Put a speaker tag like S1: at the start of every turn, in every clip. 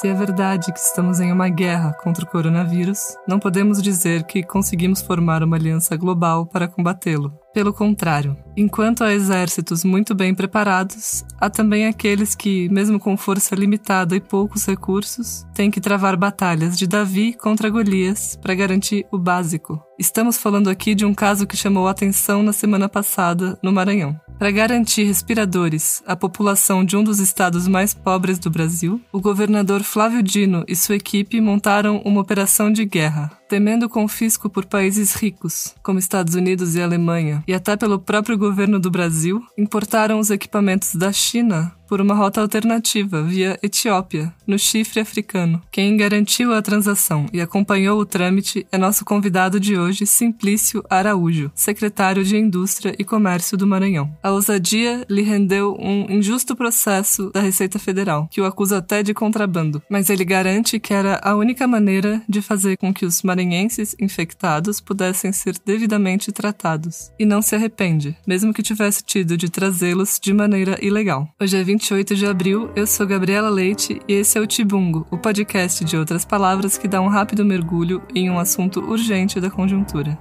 S1: Se é verdade que estamos em uma guerra contra o coronavírus, não podemos dizer que conseguimos formar uma aliança global para combatê-lo. Pelo contrário, enquanto há exércitos muito bem preparados, há também aqueles que, mesmo com força limitada e poucos recursos, têm que travar batalhas de Davi contra Golias para garantir o básico. Estamos falando aqui de um caso que chamou atenção na semana passada no Maranhão. Para garantir respiradores à população de um dos estados mais pobres do Brasil, o governador Flávio Dino e sua equipe montaram uma operação de guerra, temendo confisco por países ricos, como Estados Unidos e Alemanha, e até pelo próprio governo do Brasil, importaram os equipamentos da China por uma rota alternativa via Etiópia, no chifre africano. Quem garantiu a transação e acompanhou o trâmite é nosso convidado de hoje, Simplício Araújo, secretário de Indústria e Comércio do Maranhão. A ousadia lhe rendeu um injusto processo da Receita Federal, que o acusa até de contrabando, mas ele garante que era a única maneira de fazer com que os maranhenses infectados pudessem ser devidamente tratados. E não se arrepende, mesmo que tivesse tido de trazê-los de maneira ilegal. Hoje é 20 28 de abril, eu sou Gabriela Leite e esse é o Tibungo, o podcast de outras palavras que dá um rápido mergulho em um assunto urgente da conjuntura.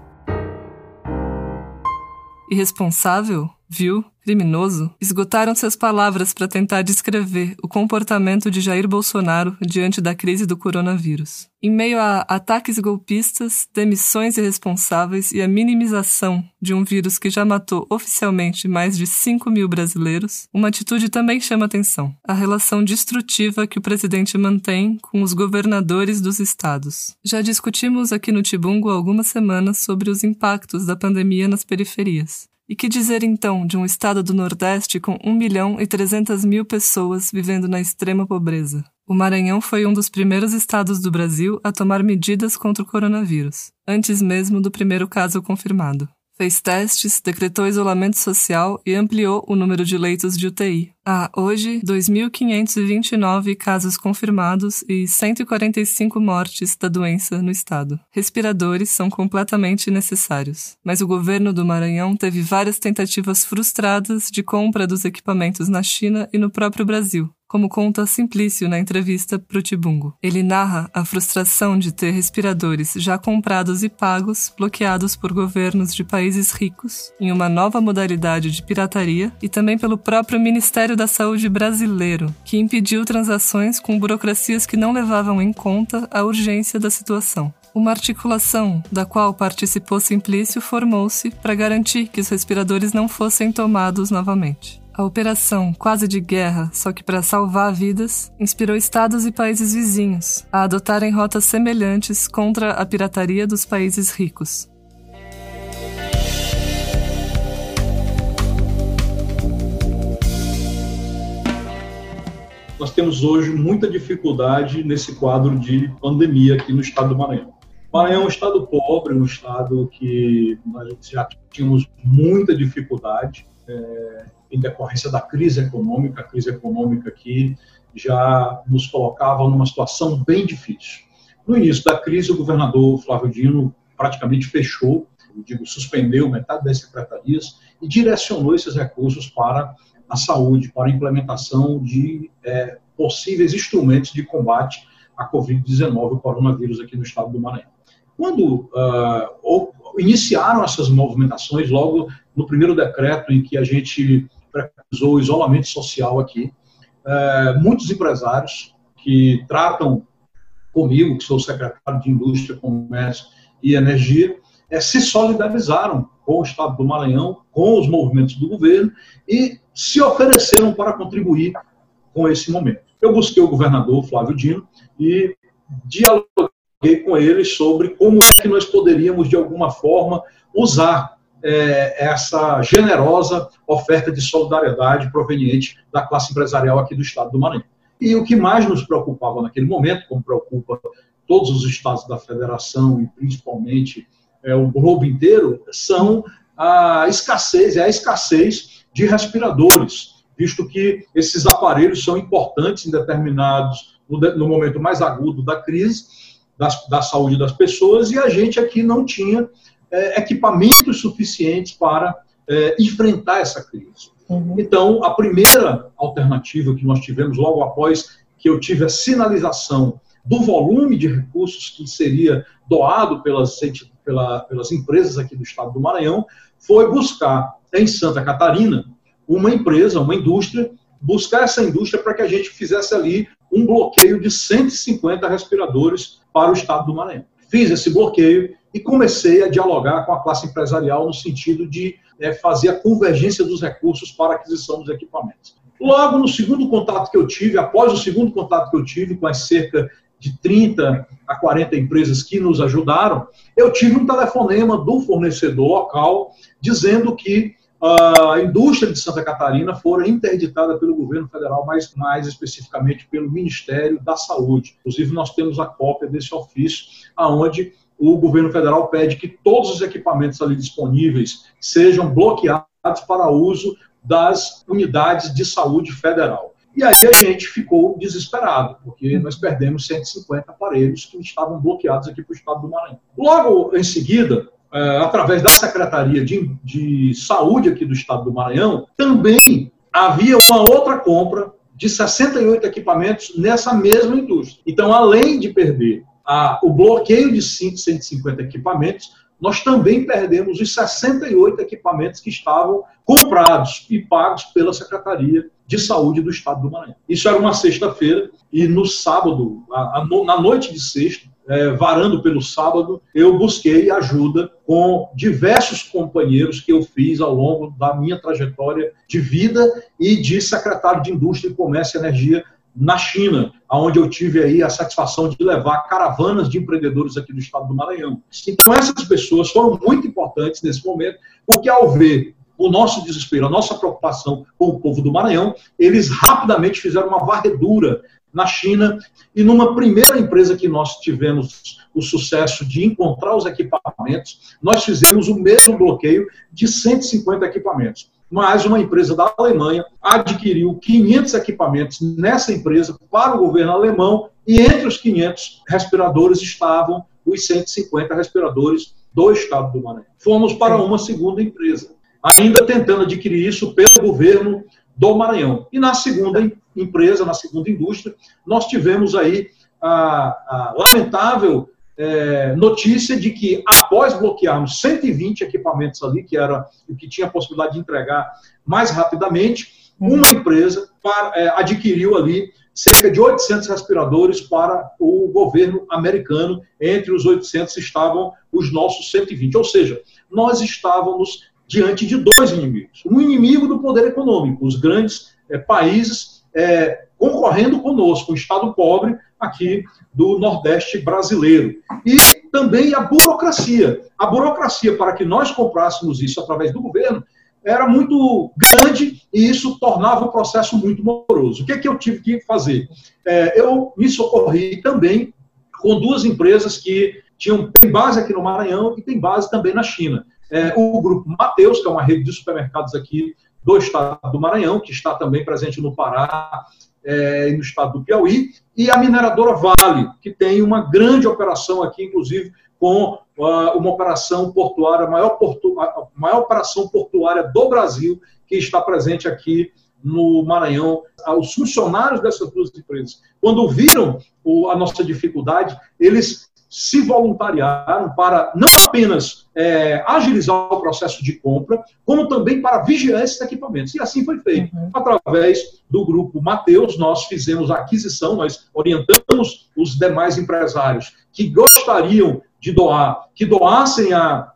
S1: Irresponsável? Viu? criminoso, esgotaram suas palavras para tentar descrever o comportamento de Jair Bolsonaro diante da crise do coronavírus. Em meio a ataques golpistas, demissões irresponsáveis e a minimização de um vírus que já matou oficialmente mais de 5 mil brasileiros, uma atitude também chama atenção: a relação destrutiva que o presidente mantém com os governadores dos estados. Já discutimos aqui no Tibungo algumas semanas sobre os impactos da pandemia nas periferias. E que dizer então de um estado do Nordeste com 1 milhão e 300 mil pessoas vivendo na extrema pobreza? O Maranhão foi um dos primeiros estados do Brasil a tomar medidas contra o coronavírus, antes mesmo do primeiro caso confirmado fez testes, decretou isolamento social e ampliou o número de leitos de UTI. Há hoje 2.529 casos confirmados e 145 mortes da doença no estado. Respiradores são completamente necessários, mas o governo do Maranhão teve várias tentativas frustradas de compra dos equipamentos na China e no próprio Brasil, como conta Simplício na entrevista pro Tibungo. Ele narra a frustração de ter respiradores já comprados e pagos bloqueados por governos de países ricos em uma nova modalidade de pirataria e também pelo próprio Ministério da Saúde brasileiro, que impediu transações com burocracias que não levavam em conta a urgência da situação. Uma articulação da qual participou Simplício formou-se para garantir que os respiradores não fossem tomados novamente. A operação, quase de guerra, só que para salvar vidas, inspirou estados e países vizinhos a adotarem rotas semelhantes contra a pirataria dos países ricos.
S2: Nós temos hoje muita dificuldade nesse quadro de pandemia aqui no estado do Maranhão. Maranhão é um estado pobre, um estado que nós já tínhamos muita dificuldade. É, em decorrência da crise econômica, a crise econômica que já nos colocava numa situação bem difícil. No início da crise, o governador Flávio Dino praticamente fechou, digo, suspendeu metade das secretarias e direcionou esses recursos para a saúde, para a implementação de é, possíveis instrumentos de combate à Covid-19, o coronavírus aqui no estado do Maranhão. Quando uh, iniciaram essas movimentações, logo no primeiro decreto em que a gente preconizou o isolamento social aqui. É, muitos empresários que tratam comigo, que sou secretário de Indústria, Comércio e Energia, é, se solidarizaram com o Estado do Maranhão, com os movimentos do governo e se ofereceram para contribuir com esse momento. Eu busquei o governador Flávio Dino e dialoguei com ele sobre como é que nós poderíamos, de alguma forma, usar é, essa generosa oferta de solidariedade proveniente da classe empresarial aqui do estado do Maranhão. E o que mais nos preocupava naquele momento, como preocupa todos os estados da federação e principalmente é, o globo inteiro, são a escassez, é a escassez de respiradores, visto que esses aparelhos são importantes em determinados, no, no momento mais agudo da crise, da, da saúde das pessoas, e a gente aqui não tinha é, equipamentos suficientes para é, enfrentar essa crise. Uhum. Então, a primeira alternativa que nós tivemos logo após que eu tive a sinalização do volume de recursos que seria doado pelas, pela, pelas empresas aqui do estado do Maranhão, foi buscar em Santa Catarina uma empresa, uma indústria, buscar essa indústria para que a gente fizesse ali um bloqueio de 150 respiradores para o estado do Maranhão. Fiz esse bloqueio e comecei a dialogar com a classe empresarial no sentido de é, fazer a convergência dos recursos para a aquisição dos equipamentos. Logo no segundo contato que eu tive, após o segundo contato que eu tive com as cerca de 30 a 40 empresas que nos ajudaram, eu tive um telefonema do fornecedor local dizendo que a indústria de Santa Catarina fora interditada pelo governo federal, mas mais especificamente pelo Ministério da Saúde. Inclusive, nós temos a cópia desse ofício, aonde o governo federal pede que todos os equipamentos ali disponíveis sejam bloqueados para uso das unidades de saúde federal. E aí a gente ficou desesperado, porque nós perdemos 150 aparelhos que estavam bloqueados aqui para o estado do Maranhão. Logo em seguida, é, através da Secretaria de, de Saúde aqui do estado do Maranhão, também havia uma outra compra de 68 equipamentos nessa mesma indústria. Então, além de perder a, o bloqueio de 150 equipamentos, nós também perdemos os 68 equipamentos que estavam comprados e pagos pela Secretaria de Saúde do Estado do Maranhão. Isso era uma sexta-feira e no sábado, a, a, na noite de sexta, é, varando pelo sábado, eu busquei ajuda com diversos companheiros que eu fiz ao longo da minha trajetória de vida e de secretário de Indústria, Comércio e Energia na China, onde eu tive aí a satisfação de levar caravanas de empreendedores aqui do estado do Maranhão. Então, essas pessoas foram muito importantes nesse momento, porque ao ver o nosso desespero, a nossa preocupação com o povo do Maranhão, eles rapidamente fizeram uma varredura na China e numa primeira empresa que nós tivemos o sucesso de encontrar os equipamentos, nós fizemos o mesmo bloqueio de 150 equipamentos mas uma empresa da Alemanha adquiriu 500 equipamentos nessa empresa para o governo alemão e entre os 500 respiradores estavam os 150 respiradores do estado do Maranhão. Fomos para uma segunda empresa, ainda tentando adquirir isso pelo governo do Maranhão. E na segunda empresa, na segunda indústria, nós tivemos aí a, a lamentável é, notícia de que após bloquearmos 120 equipamentos ali, que era o que tinha a possibilidade de entregar mais rapidamente, uma empresa para, é, adquiriu ali cerca de 800 respiradores para o governo americano. Entre os 800 estavam os nossos 120. Ou seja, nós estávamos diante de dois inimigos. Um inimigo do poder econômico, os grandes é, países é, concorrendo conosco, o Estado pobre aqui do Nordeste brasileiro. E também a burocracia. A burocracia para que nós comprássemos isso através do governo era muito grande e isso tornava o processo muito moroso. O que, é que eu tive que fazer? É, eu me socorri também com duas empresas que tinham tem base aqui no Maranhão e tem base também na China. É, o grupo Mateus, que é uma rede de supermercados aqui do estado do Maranhão, que está também presente no Pará é, no estado do Piauí, e a mineradora Vale, que tem uma grande operação aqui, inclusive com uh, uma operação portuária, a maior, portu, a maior operação portuária do Brasil, que está presente aqui no Maranhão. Os funcionários dessas duas empresas, quando viram o, a nossa dificuldade, eles se voluntariaram para não apenas é, agilizar o processo de compra, como também para vigiar esses equipamentos. E assim foi feito. Uhum. Através do grupo Mateus, nós fizemos a aquisição, nós orientamos os demais empresários que gostariam de doar, que doassem a,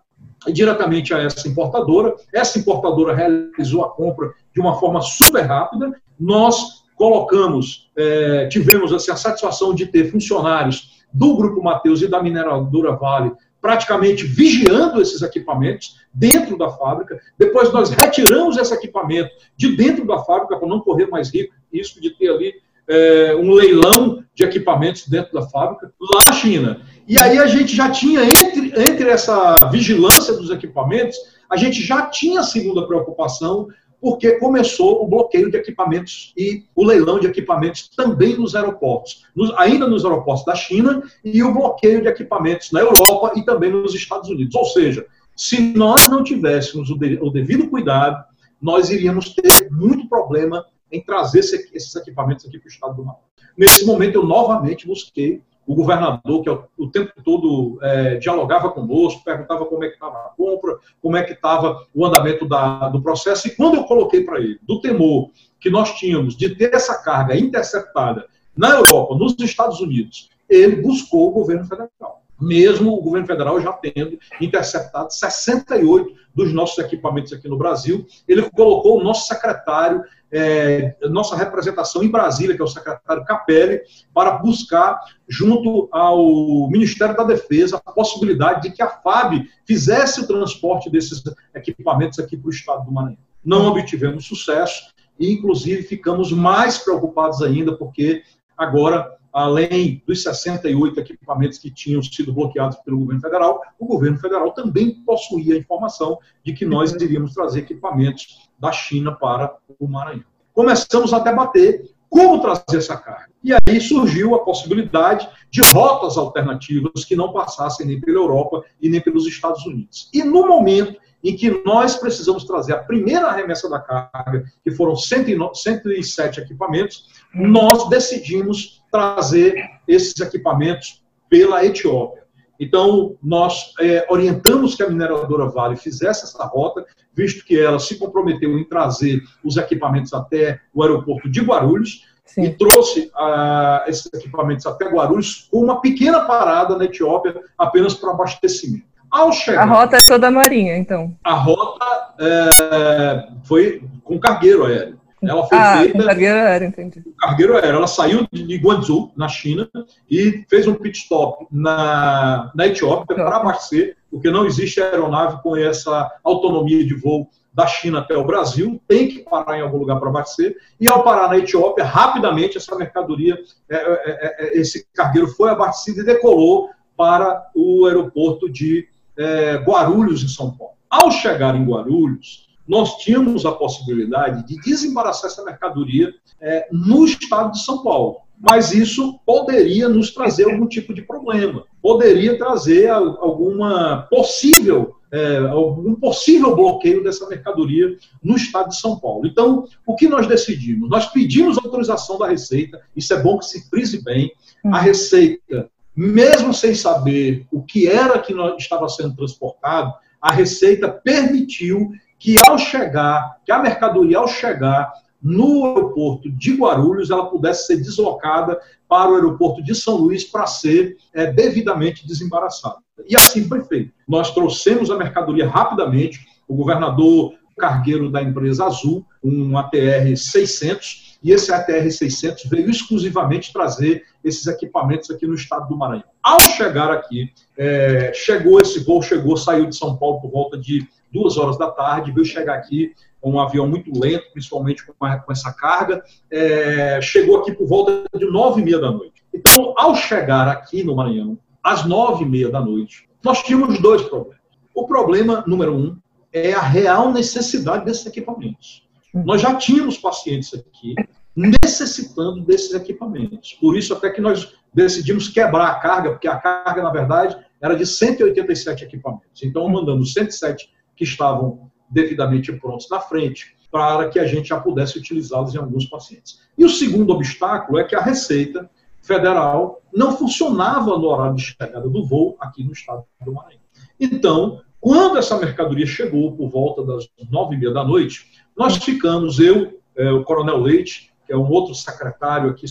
S2: diretamente a essa importadora. Essa importadora realizou a compra de uma forma super rápida. Nós colocamos, é, tivemos assim, a satisfação de ter funcionários do Grupo Mateus e da mineradora Vale, praticamente vigiando esses equipamentos dentro da fábrica. Depois nós retiramos esse equipamento de dentro da fábrica para não correr mais risco de ter ali é, um leilão de equipamentos dentro da fábrica, lá na China. E aí a gente já tinha, entre, entre essa vigilância dos equipamentos, a gente já tinha a segunda preocupação porque começou o bloqueio de equipamentos e o leilão de equipamentos também nos aeroportos, nos, ainda nos aeroportos da China, e o bloqueio de equipamentos na Europa e também nos Estados Unidos. Ou seja, se nós não tivéssemos o, de, o devido cuidado, nós iríamos ter muito problema em trazer esses equipamentos aqui para o estado do Maranhão. Nesse momento, eu novamente busquei o governador, que o tempo todo é, dialogava conosco, perguntava como é que estava a compra, como é que estava o andamento da, do processo, e quando eu coloquei para ele do temor que nós tínhamos de ter essa carga interceptada na Europa, nos Estados Unidos, ele buscou o governo federal. Mesmo o governo federal já tendo interceptado 68 dos nossos equipamentos aqui no Brasil, ele colocou o nosso secretário é, nossa representação em Brasília, que é o secretário Capelli, para buscar, junto ao Ministério da Defesa, a possibilidade de que a FAB fizesse o transporte desses equipamentos aqui para o estado do Maranhão. Não obtivemos sucesso e, inclusive, ficamos mais preocupados ainda, porque agora além dos 68 equipamentos que tinham sido bloqueados pelo governo federal, o governo federal também possuía a informação de que nós iríamos trazer equipamentos da China para o Maranhão. Começamos a debater como trazer essa carga. E aí surgiu a possibilidade de rotas alternativas que não passassem nem pela Europa e nem pelos Estados Unidos. E no momento em que nós precisamos trazer a primeira remessa da carga, que foram 107 equipamentos, nós decidimos trazer esses equipamentos pela Etiópia. Então, nós é, orientamos que a mineradora Vale fizesse essa rota, visto que ela se comprometeu em trazer os equipamentos até o aeroporto de Guarulhos, Sim. e trouxe uh, esses equipamentos até Guarulhos com uma pequena parada na Etiópia, apenas para abastecimento.
S1: Ao chegar, a rota é toda marinha, então?
S2: A rota é, foi com cargueiro aéreo.
S1: Ela foi ah, feita. Cargueiro aéreo, entendi.
S2: Cargueiro aéreo. Ela saiu de Guangzhou, na China, e fez um pit stop na, na Etiópia para abastecer, porque não existe aeronave com essa autonomia de voo da China até o Brasil, tem que parar em algum lugar para abastecer, e ao parar na Etiópia, rapidamente essa mercadoria, é, é, é, esse cargueiro foi abastecido e decolou para o aeroporto de é, Guarulhos, em São Paulo. Ao chegar em Guarulhos, nós tínhamos a possibilidade de desembaraçar essa mercadoria é, no estado de São Paulo. Mas isso poderia nos trazer algum tipo de problema, poderia trazer alguma possível é, algum possível bloqueio dessa mercadoria no estado de São Paulo. Então, o que nós decidimos? Nós pedimos autorização da Receita, isso é bom que se frise bem. A uhum. Receita mesmo sem saber o que era que estava sendo transportado, a Receita permitiu que ao chegar, que a mercadoria ao chegar no aeroporto de Guarulhos, ela pudesse ser deslocada para o aeroporto de São Luís para ser é, devidamente desembaraçada. E assim foi feito. Nós trouxemos a mercadoria rapidamente, o governador cargueiro da empresa Azul, um ATR 600, e esse ATR 600 veio exclusivamente trazer esses equipamentos aqui no estado do Maranhão. Ao chegar aqui, é, chegou esse voo, chegou, saiu de São Paulo por volta de duas horas da tarde, veio chegar aqui um avião muito lento, principalmente com, com essa carga, é, chegou aqui por volta de nove e meia da noite. Então, ao chegar aqui no Maranhão, às nove e meia da noite, nós tínhamos dois problemas. O problema número um é a real necessidade desses equipamentos. Nós já tínhamos pacientes aqui necessitando desses equipamentos. Por isso, até que nós decidimos quebrar a carga, porque a carga, na verdade, era de 187 equipamentos. Então, mandamos 107 que estavam devidamente prontos na frente, para que a gente já pudesse utilizá-los em alguns pacientes. E o segundo obstáculo é que a Receita Federal não funcionava no horário de chegada do voo aqui no estado do Maranhão. Então, quando essa mercadoria chegou por volta das nove e meia da noite, nós ficamos, eu, é, o Coronel Leite, que é um outro secretário aqui,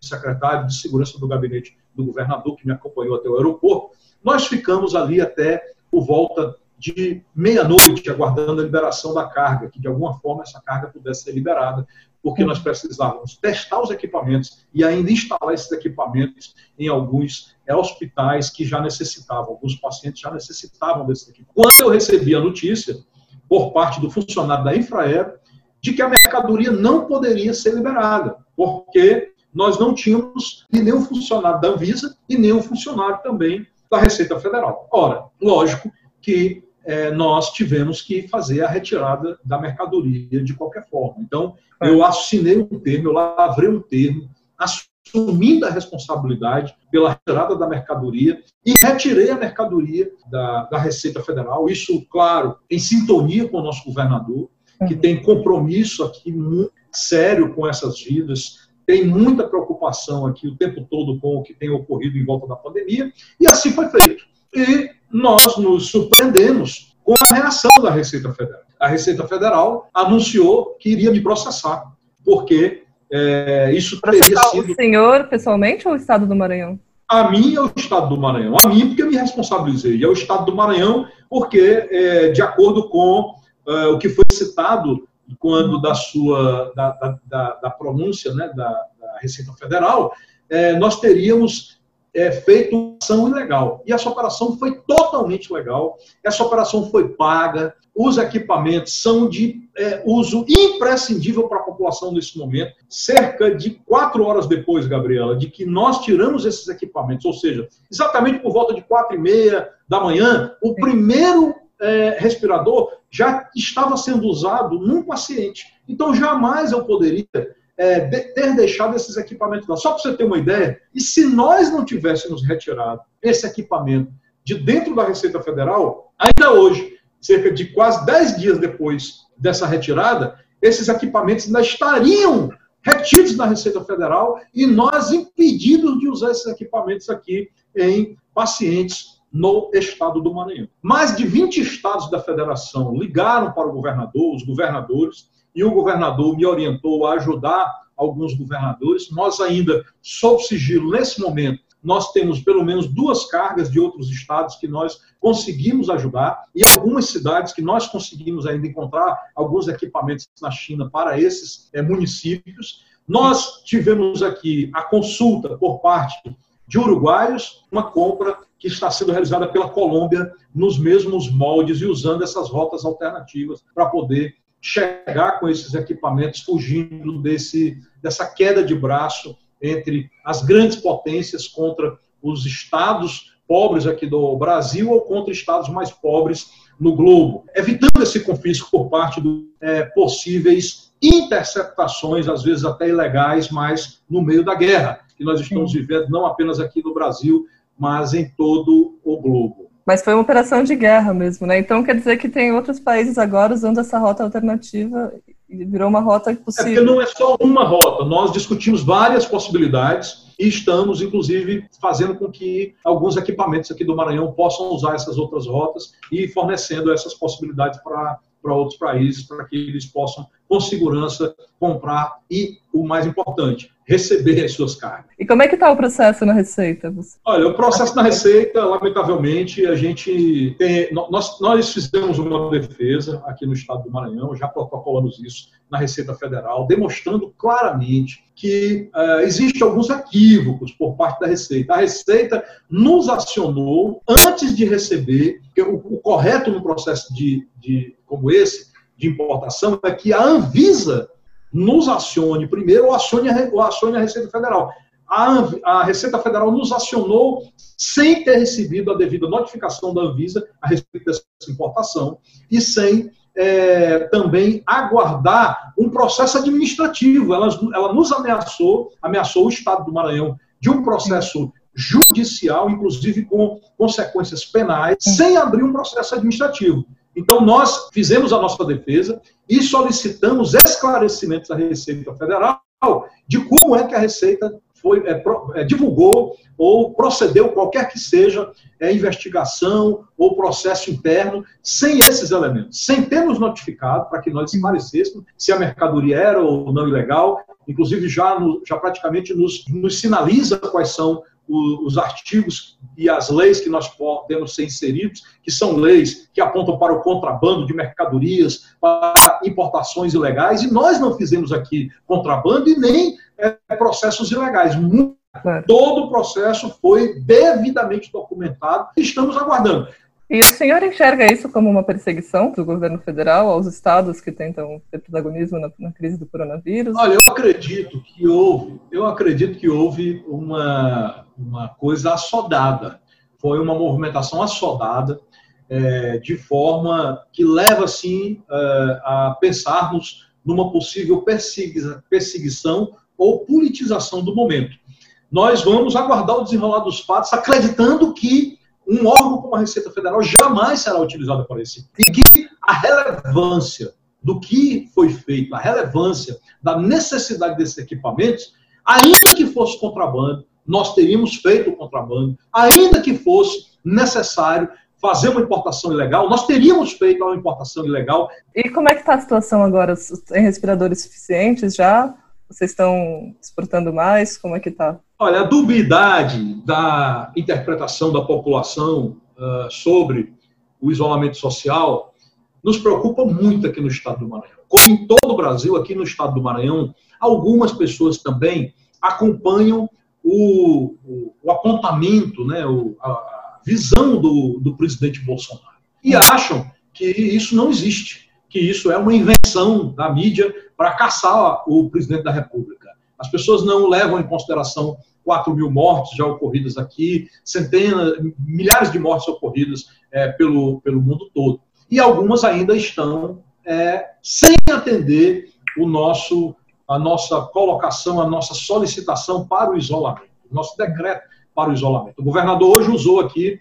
S2: secretário de segurança do gabinete do governador, que me acompanhou até o aeroporto. Nós ficamos ali até por volta de meia-noite, aguardando a liberação da carga, que de alguma forma essa carga pudesse ser liberada, porque nós precisávamos testar os equipamentos e ainda instalar esses equipamentos em alguns é, hospitais que já necessitavam, alguns pacientes já necessitavam desse equipamento. Quando eu recebi a notícia, por parte do funcionário da Infraero, de que a mercadoria não poderia ser liberada, porque nós não tínhamos nenhum funcionário da Anvisa e nenhum funcionário também da Receita Federal. Ora, lógico que é, nós tivemos que fazer a retirada da mercadoria de qualquer forma. Então, eu assinei um termo, eu lavrei um termo, assumindo a responsabilidade pela retirada da mercadoria e retirei a mercadoria da, da Receita Federal. Isso, claro, em sintonia com o nosso governador, que tem compromisso aqui sério com essas vidas, tem muita preocupação aqui o tempo todo com o que tem ocorrido em volta da pandemia, e assim foi feito. E nós nos surpreendemos com a reação da Receita Federal. A Receita Federal anunciou que iria me processar, porque é, isso
S1: teria sido... o senhor pessoalmente ou o Estado do Maranhão?
S2: A mim é o Estado do Maranhão. A mim porque eu me responsabilizei. E é o Estado do Maranhão porque, é, de acordo com é, o que foi citado quando da sua da, da, da pronúncia né, da, da Receita Federal, é, nós teríamos é, feito uma ação ilegal. E essa operação foi totalmente legal, essa operação foi paga, os equipamentos são de é, uso imprescindível para a população nesse momento. Cerca de quatro horas depois, Gabriela, de que nós tiramos esses equipamentos, ou seja, exatamente por volta de quatro e meia da manhã, o primeiro é, respirador já estava sendo usado num paciente. Então, jamais eu poderia é, de, ter deixado esses equipamentos lá. Só para você ter uma ideia, e se nós não tivéssemos retirado esse equipamento de dentro da Receita Federal, ainda hoje, cerca de quase 10 dias depois dessa retirada, esses equipamentos ainda estariam retidos na Receita Federal e nós impedidos de usar esses equipamentos aqui em pacientes no estado do Maranhão. Mais de 20 estados da federação ligaram para o governador, os governadores, e o governador me orientou a ajudar alguns governadores. Nós ainda, sob sigilo, nesse momento, nós temos pelo menos duas cargas de outros estados que nós conseguimos ajudar e algumas cidades que nós conseguimos ainda encontrar alguns equipamentos na China para esses é, municípios. Nós tivemos aqui a consulta por parte de uruguaios, uma compra que está sendo realizada pela Colômbia nos mesmos moldes e usando essas rotas alternativas para poder chegar com esses equipamentos fugindo desse, dessa queda de braço entre as grandes potências contra os estados pobres aqui do Brasil ou contra estados mais pobres no globo, evitando esse confisco por parte de é, possíveis interceptações, às vezes até ilegais, mas no meio da guerra que nós estamos vivendo, não apenas aqui no Brasil, mas em todo o globo.
S1: Mas foi uma operação de guerra mesmo, né? Então quer dizer que tem outros países agora usando essa rota alternativa e virou uma rota possível.
S2: É porque não é só uma rota, nós discutimos várias possibilidades e estamos, inclusive, fazendo com que alguns equipamentos aqui do Maranhão possam usar essas outras rotas e fornecendo essas possibilidades para para outros países, para que eles possam, com segurança, comprar e, o mais importante, receber as suas cargas.
S1: E como é que está o processo na Receita?
S2: Olha, o processo na Receita, lamentavelmente, a gente tem, nós, nós fizemos uma defesa aqui no estado do Maranhão, já protocolamos isso na Receita Federal, demonstrando claramente que uh, existem alguns equívocos por parte da Receita. A Receita nos acionou antes de receber, o, o correto no processo de, de, como esse, de importação, é que a Anvisa nos acione primeiro ou acione a, ou acione a Receita Federal. A, a, Receita Federal nos acionou sem ter recebido a devida notificação da Anvisa a respeito dessa importação e sem é, também aguardar um processo administrativo. Ela, ela nos ameaçou, ameaçou o Estado do Maranhão de um processo judicial, inclusive com consequências penais, sem abrir um processo administrativo. Então, nós fizemos a nossa defesa e solicitamos esclarecimentos à Receita Federal de como é que a Receita foi, é, é, divulgou ou procedeu, qualquer que seja, é, investigação ou processo interno, sem esses elementos, sem ter nos notificado para que nós esclarecêssemos se a mercadoria era ou não ilegal, inclusive já, no, já praticamente nos, nos sinaliza quais são os artigos e as leis que nós podemos ser inseridos, que são leis que apontam para o contrabando de mercadorias, para importações ilegais, e nós não fizemos aqui contrabando e nem é, processos ilegais. Todo o processo foi devidamente documentado e estamos aguardando.
S1: E o senhor enxerga isso como uma perseguição do governo federal aos estados que tentam ter protagonismo na, na, crise do coronavírus?
S2: Olha, eu acredito que houve, eu acredito que houve uma, uma coisa assodada. Foi uma movimentação assodada, é, de forma que leva, assim, é, a pensarmos numa possível perseguição ou politização do momento. Nós vamos aguardar o desenrolar dos fatos, acreditando que um órgão como a Receita Federal jamais será utilizado para esse. E que a relevância do que foi feito, a relevância da necessidade desses equipamentos, ainda que fosse contrabando, nós teríamos feito o contrabando, ainda que fosse necessário fazer uma importação ilegal, nós teríamos feito uma importação ilegal.
S1: E como é que está a situação agora? Tem respiradores suficientes já? Vocês estão exportando mais? Como é que está?
S2: Olha, a dubiedade da interpretação da população uh, sobre o isolamento social nos preocupa muito aqui no estado do Maranhão. Como em todo o Brasil, aqui no estado do Maranhão, algumas pessoas também acompanham o, o, o apontamento, né, o, a visão do, do presidente Bolsonaro. E acham que isso não existe, que isso é uma invenção da mídia para caçar o presidente da República. As pessoas não levam em consideração 4 mil mortes já ocorridas aqui, centenas, milhares de mortes ocorridas é, pelo, pelo mundo todo. E algumas ainda estão é, sem atender o nosso a nossa colocação, a nossa solicitação para o isolamento, o nosso decreto para o isolamento. O governador hoje usou aqui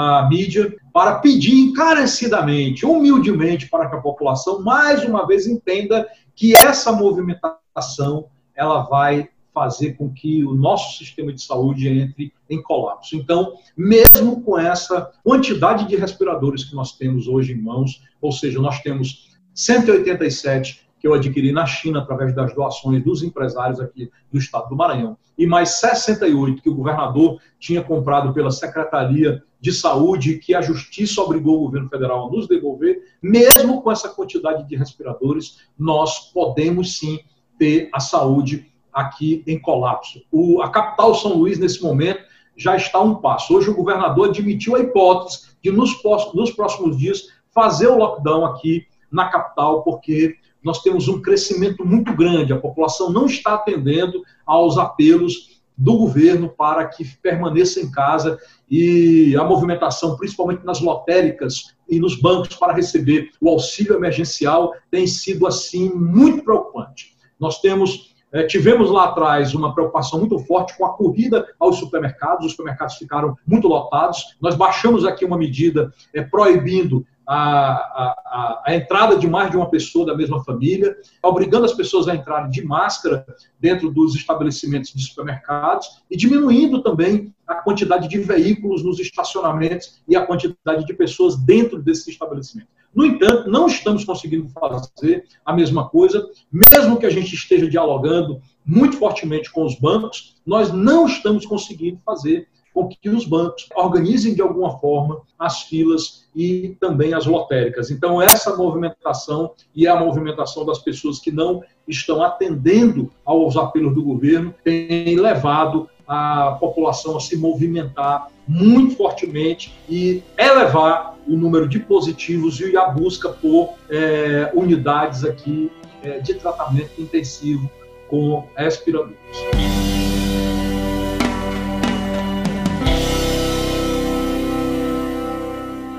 S2: a mídia para pedir encarecidamente, humildemente, para que a população, mais uma vez, entenda que essa movimentação ela vai fazer com que o nosso sistema de saúde entre em colapso. Então, mesmo com essa quantidade de respiradores que nós temos hoje em mãos, ou seja, nós temos 187 que eu adquiri na China através das doações dos empresários aqui do estado do Maranhão, e mais 68 que o governador tinha comprado pela Secretaria de Saúde, que a Justiça obrigou o governo federal a nos devolver, mesmo com essa quantidade de respiradores, nós podemos sim ter a saúde aqui em colapso. O, a capital São Luís, nesse momento, já está um passo. Hoje o governador admitiu a hipótese de, nos, nos próximos dias, fazer o lockdown aqui na capital, porque nós temos um crescimento muito grande, a população não está atendendo aos apelos do governo para que permaneça em casa e a movimentação, principalmente nas lotéricas e nos bancos para receber o auxílio emergencial, tem sido assim muito preocupante. Nós temos é, tivemos lá atrás uma preocupação muito forte com a corrida aos supermercados, os supermercados ficaram muito lotados. Nós baixamos aqui uma medida é, proibindo a, a, a, entrada de mais de uma pessoa da mesma família, obrigando as pessoas a entrarem de máscara dentro dos estabelecimentos de supermercados e diminuindo também a quantidade de veículos nos estacionamentos e a quantidade de pessoas dentro desses estabelecimentos. No entanto, não estamos conseguindo fazer a mesma coisa, mesmo que a gente esteja dialogando muito fortemente com os bancos, nós não estamos conseguindo fazer com que os bancos organizem de alguma forma as filas e também as lotéricas. Então, essa movimentação e a movimentação das pessoas que não estão atendendo aos apelos do governo tem levado a população a se movimentar muito fortemente e elevar o número de positivos e a busca por é, unidades aqui é, de tratamento intensivo com respiradores.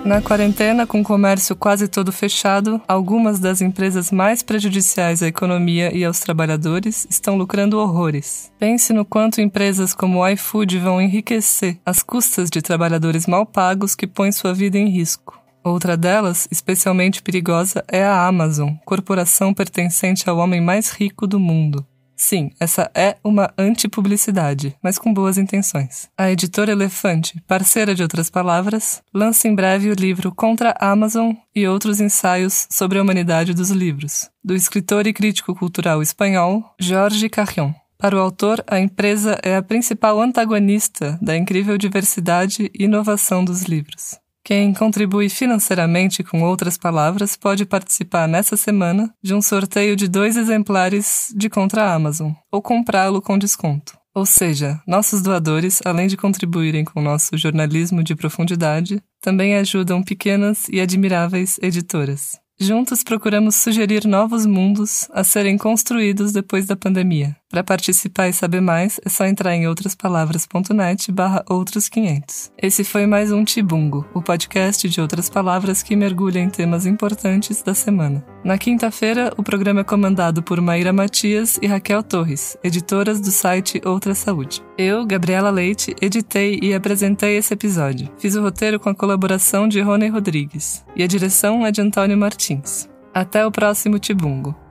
S1: Na quarentena, com o comércio quase todo fechado, algumas das empresas mais prejudiciais à economia e aos trabalhadores estão lucrando horrores. Pense no quanto empresas como o iFood vão enriquecer às custas de trabalhadores mal pagos que põem sua vida em risco. Outra delas, especialmente perigosa, é a Amazon, corporação pertencente ao homem mais rico do mundo. Sim, essa é uma antipublicidade, mas com boas intenções. A editora Elefante, parceira de outras palavras, lança em breve o livro Contra a Amazon e outros ensaios sobre a humanidade dos livros, do escritor e crítico cultural espanhol Jorge Carrion. Para o autor, a empresa é a principal antagonista da incrível diversidade e inovação dos livros. Quem contribui financeiramente com outras palavras pode participar nessa semana de um sorteio de dois exemplares de Contra Amazon ou comprá-lo com desconto. Ou seja, nossos doadores, além de contribuírem com o nosso jornalismo de profundidade, também ajudam pequenas e admiráveis editoras. Juntos procuramos sugerir novos mundos a serem construídos depois da pandemia. Para participar e saber mais, é só entrar em outraspalavras.net barra outros 500. Esse foi mais um Tibungo, o podcast de outras palavras que mergulha em temas importantes da semana. Na quinta-feira, o programa é comandado por Maíra Matias e Raquel Torres, editoras do site Outra Saúde. Eu, Gabriela Leite, editei e apresentei esse episódio. Fiz o roteiro com a colaboração de Rony Rodrigues. E a direção é de Antônio Martins. Até o próximo Tibungo.